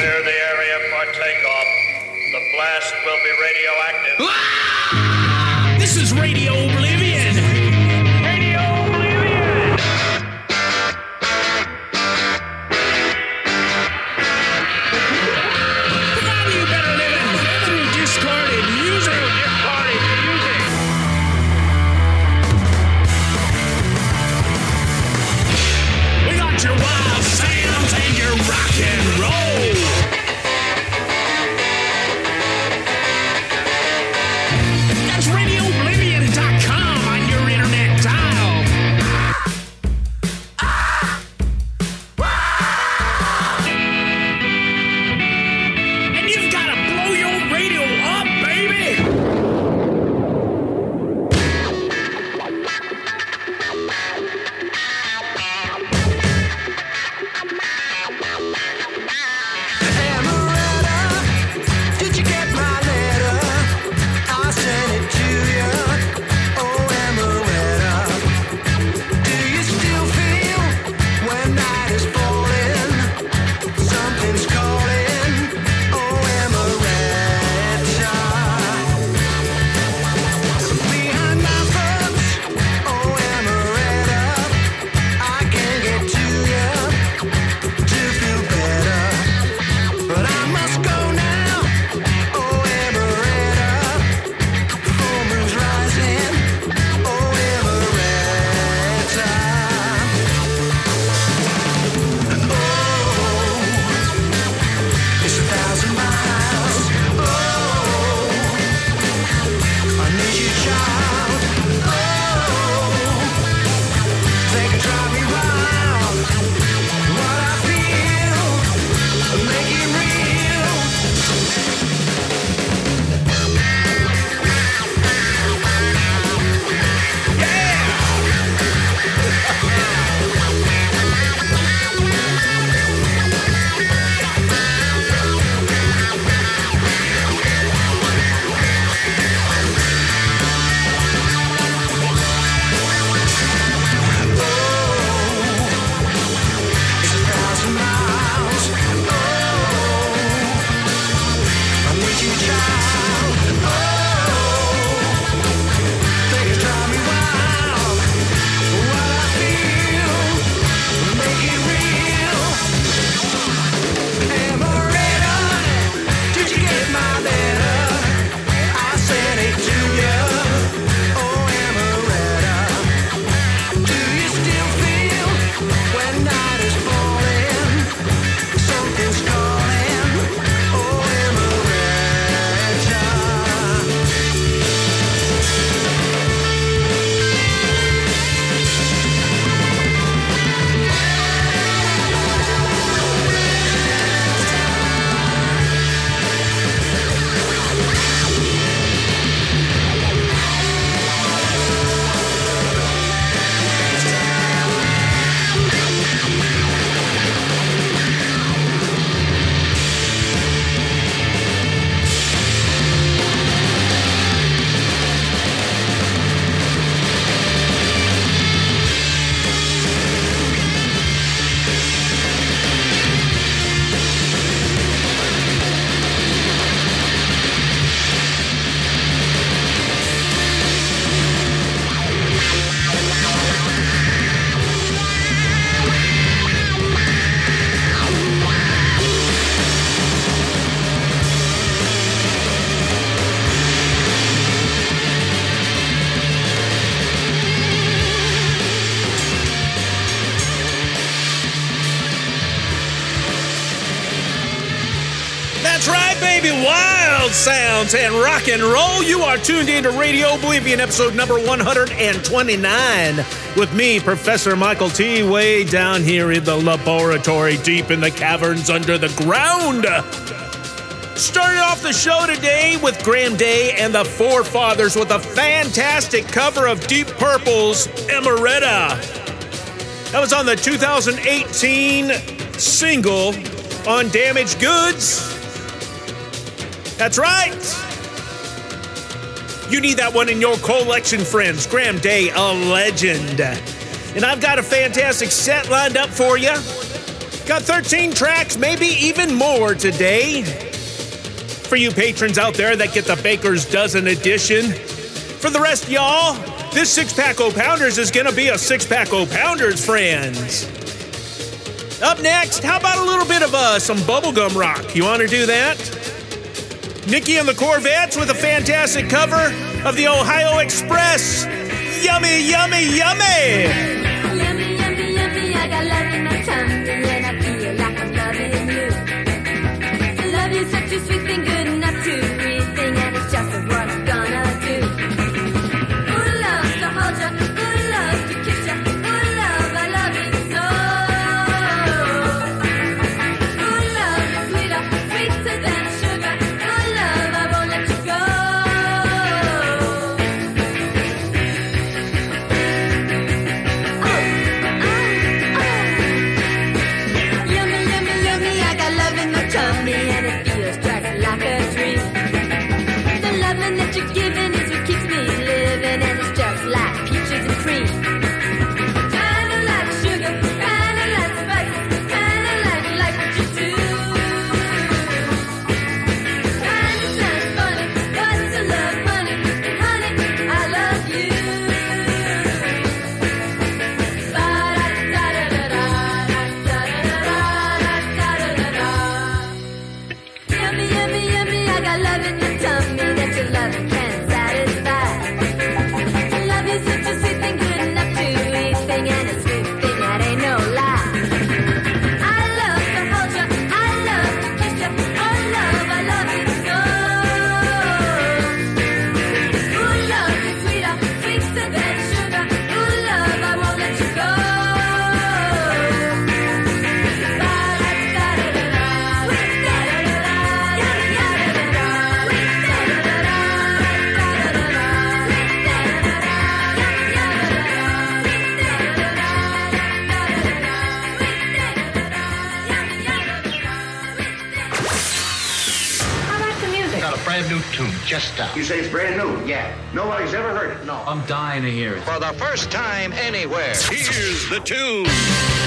clear the area for takeoff. The blast will be radioactive. Ah! This is radio sounds and rock and roll. You are tuned in to Radio Oblivion, episode number 129, with me, Professor Michael T, way down here in the laboratory, deep in the caverns under the ground. Started off the show today with Graham Day and the Forefathers with a fantastic cover of Deep Purple's Emmaretta. That was on the 2018 single on Damaged Goods. That's right. You need that one in your collection, friends. Graham Day, a legend. And I've got a fantastic set lined up for you. Got 13 tracks, maybe even more today. For you patrons out there that get the Baker's Dozen edition. For the rest of y'all, this six pack O Pounders is going to be a six pack O Pounders, friends. Up next, how about a little bit of uh, some bubblegum rock? You want to do that? Nikki and the Corvettes with a fantastic cover of the Ohio Express. Yummy, yummy, yummy! In my tummy just out. You say it's brand new? Yeah. Nobody's ever heard it? No. I'm dying to hear it. For the first time anywhere. Here's the tune.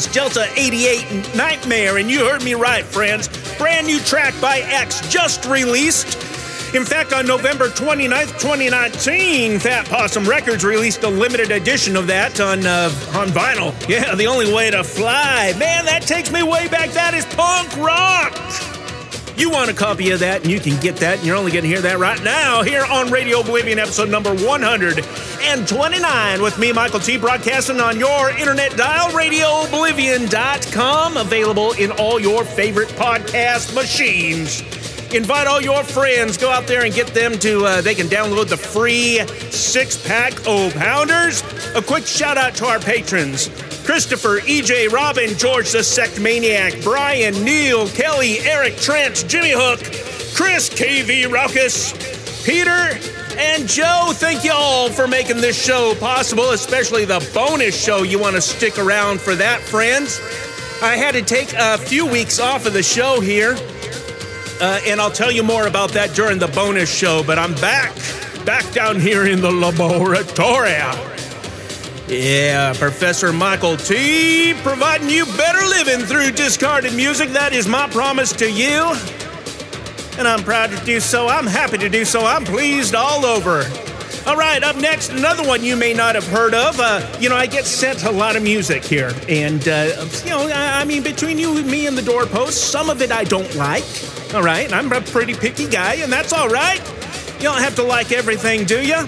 Was Delta 88 Nightmare, and you heard me right, friends. Brand new track by X just released. In fact, on November 29th, 2019, Fat Possum Records released a limited edition of that on uh, on vinyl. Yeah, the only way to fly. Man, that takes me way back. That is punk rock. You want a copy of that, and you can get that, and you're only going to hear that right now here on Radio Oblivion, episode number 129 with me, Michael T, broadcasting on your internet dial, radiooblivion.com, available in all your favorite podcast machines. Invite all your friends. Go out there and get them to, uh, they can download the free six pack O Pounders. A quick shout out to our patrons Christopher, EJ, Robin, George the Sect Maniac, Brian, Neil, Kelly, Eric, Trent, Jimmy Hook, Chris KV Raucus, Peter, and Joe. Thank you all for making this show possible, especially the bonus show. You want to stick around for that, friends. I had to take a few weeks off of the show here, uh, and I'll tell you more about that during the bonus show, but I'm back, back down here in the laboratory. Yeah, Professor Michael T. providing you better living through discarded music. That is my promise to you. And I'm proud to do so. I'm happy to do so. I'm pleased all over. All right, up next, another one you may not have heard of. Uh, you know, I get sent a lot of music here. And, uh, you know, I, I mean, between you, me, and the doorpost, some of it I don't like. All right, I'm a pretty picky guy, and that's all right. You don't have to like everything, do you?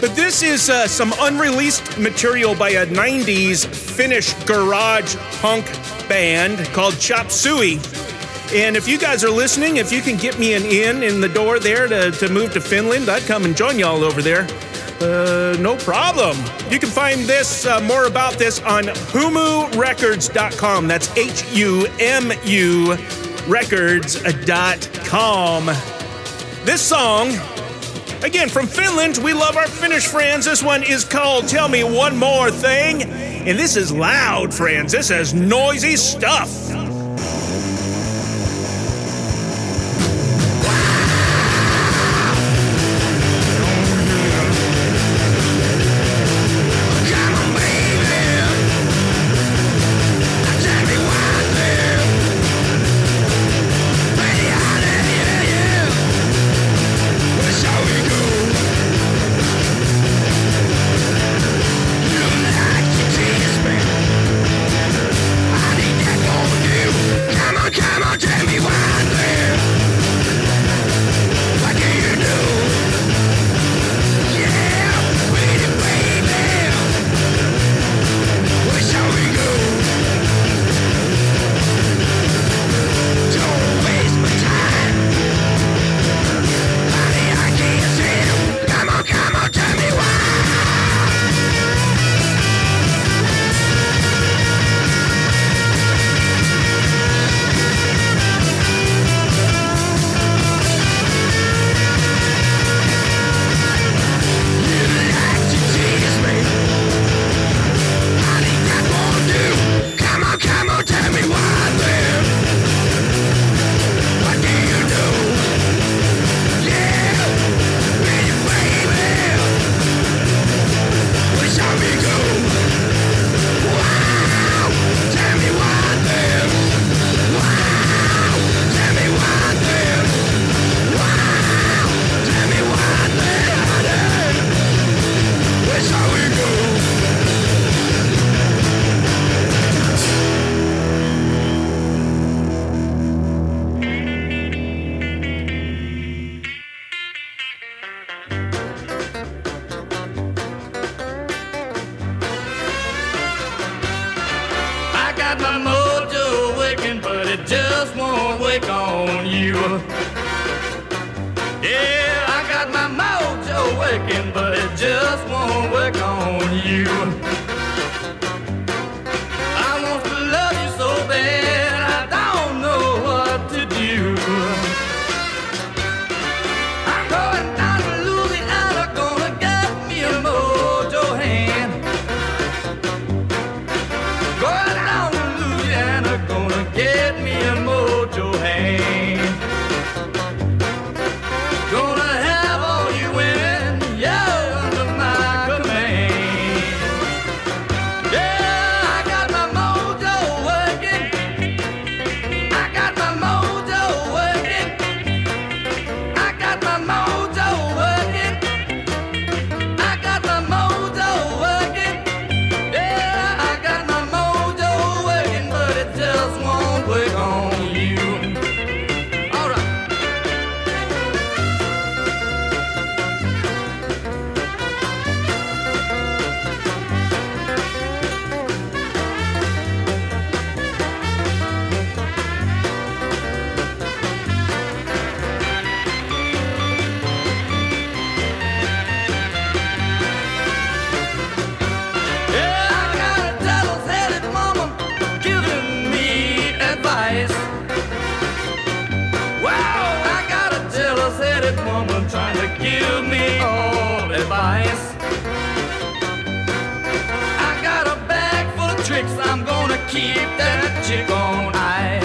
But this is uh, some unreleased material by a 90s Finnish garage punk band called Chop Suey. And if you guys are listening, if you can get me an in in the door there to, to move to Finland, I'd come and join y'all over there. Uh, no problem. You can find this, uh, more about this on humurecords.com. That's H U M U records.com. This song Again, from Finland, we love our Finnish friends. This one is called Tell Me One More Thing. And this is loud, friends. This is noisy stuff. Won't on you. Yeah, I got my mojo waking, but it just won't wake on you. Keep that chick on ice.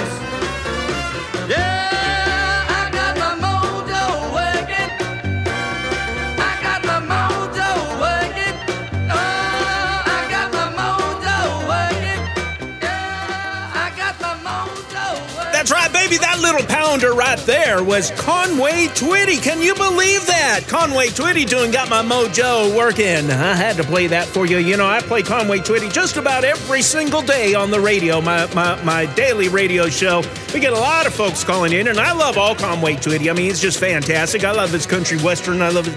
That little pounder right there was Conway Twitty. Can you believe that? Conway Twitty doing Got My Mojo working. I had to play that for you. You know, I play Conway Twitty just about every single day on the radio, my, my, my daily radio show. We get a lot of folks calling in, and I love all Conway Twitty. I mean, he's just fantastic. I love his country western. I love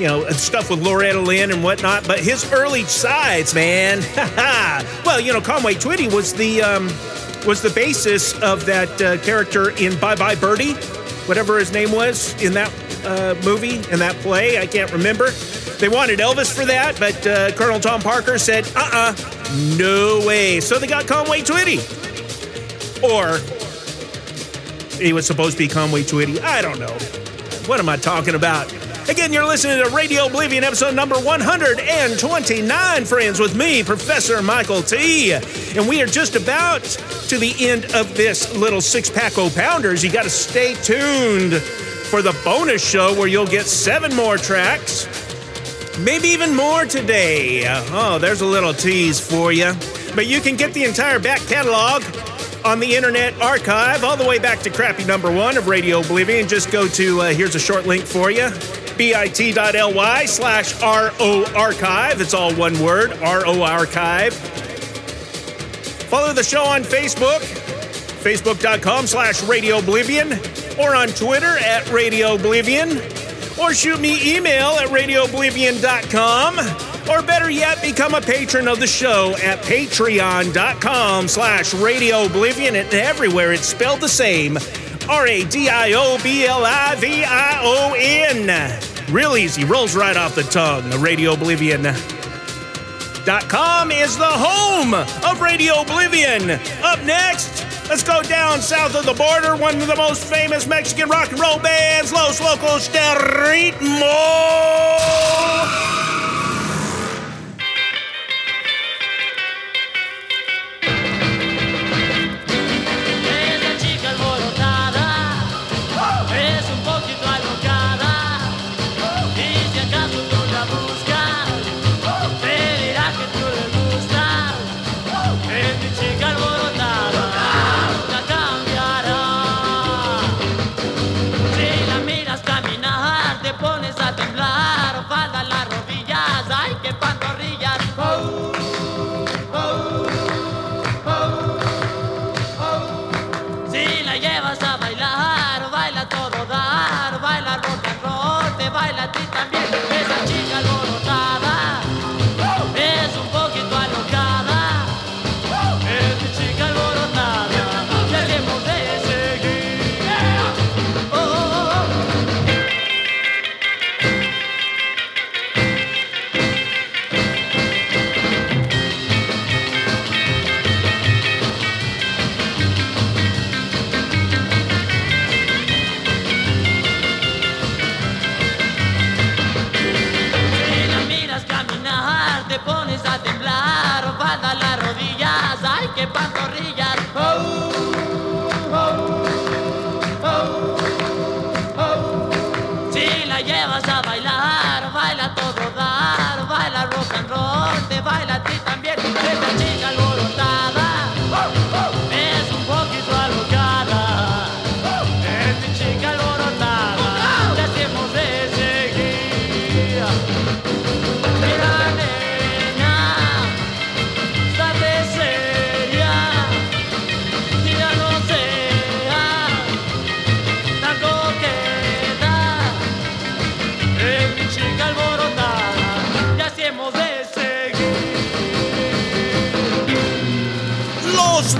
you know, stuff with Loretta Lynn and whatnot. But his early sides, man. well, you know, Conway Twitty was the. Um, was the basis of that uh, character in Bye Bye Birdie, whatever his name was in that uh, movie, in that play. I can't remember. They wanted Elvis for that, but uh, Colonel Tom Parker said, uh uh no way. So they got Conway Twitty. Or he was supposed to be Conway Twitty. I don't know. What am I talking about? Again, you're listening to Radio Oblivion, episode number 129, friends, with me, Professor Michael T. And we are just about to the end of this little six pack o' pounders. You got to stay tuned for the bonus show where you'll get seven more tracks, maybe even more today. Oh, there's a little tease for you. But you can get the entire back catalog on the Internet Archive all the way back to crappy number one of Radio Oblivion. Just go to, uh, here's a short link for you bit.ly slash RO Archive. It's all one word, RO Archive. Follow the show on Facebook, facebook.com slash Radio Oblivion, or on Twitter at Radio Oblivion, or shoot me email at radiooblivion.com, or better yet, become a patron of the show at patreon.com slash Radio Oblivion, and everywhere it's spelled the same. R A D I O B L I V I O N. Real easy, rolls right off the tongue. Radio Oblivion. Com is the home of Radio Oblivion. Up next, let's go down south of the border. One of the most famous Mexican rock and roll bands, Los Locos del Ritmo. Baila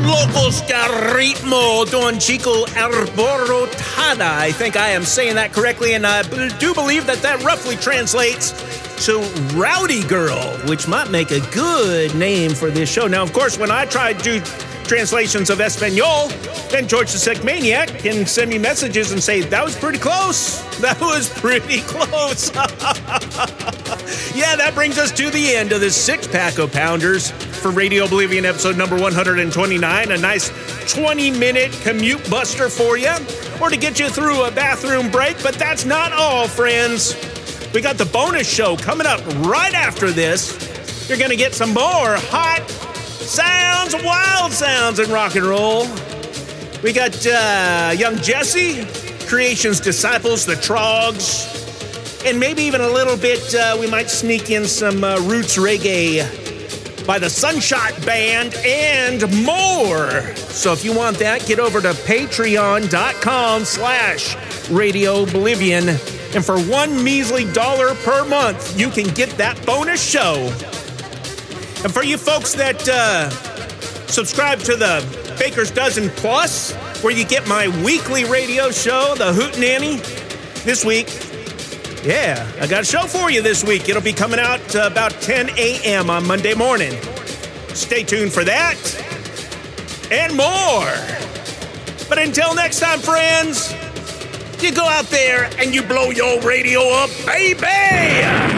Locos Ritmo, Don Chico Arborotada. I think I am saying that correctly, and I do believe that that roughly translates to Rowdy Girl, which might make a good name for this show. Now, of course, when I tried to do translations of Espanol, then George the Sick Maniac can send me messages and say, That was pretty close. That was pretty close. brings us to the end of this six pack of pounders for Radio Oblivion episode number 129. A nice 20 minute commute buster for you, or to get you through a bathroom break. But that's not all, friends. We got the bonus show coming up right after this. You're going to get some more hot sounds, wild sounds in rock and roll. We got uh, Young Jesse, Creation's Disciples, the Troggs, and maybe even a little bit, uh, we might sneak in some uh, roots reggae by the Sunshot Band and more. So if you want that, get over to patreon.com slash Radio Oblivion. And for one measly dollar per month, you can get that bonus show. And for you folks that uh, subscribe to the Baker's Dozen Plus, where you get my weekly radio show, The Hoot Nanny, this week, yeah, I got a show for you this week. It'll be coming out uh, about 10 a.m. on Monday morning. Stay tuned for that and more. But until next time, friends, you go out there and you blow your radio up, baby!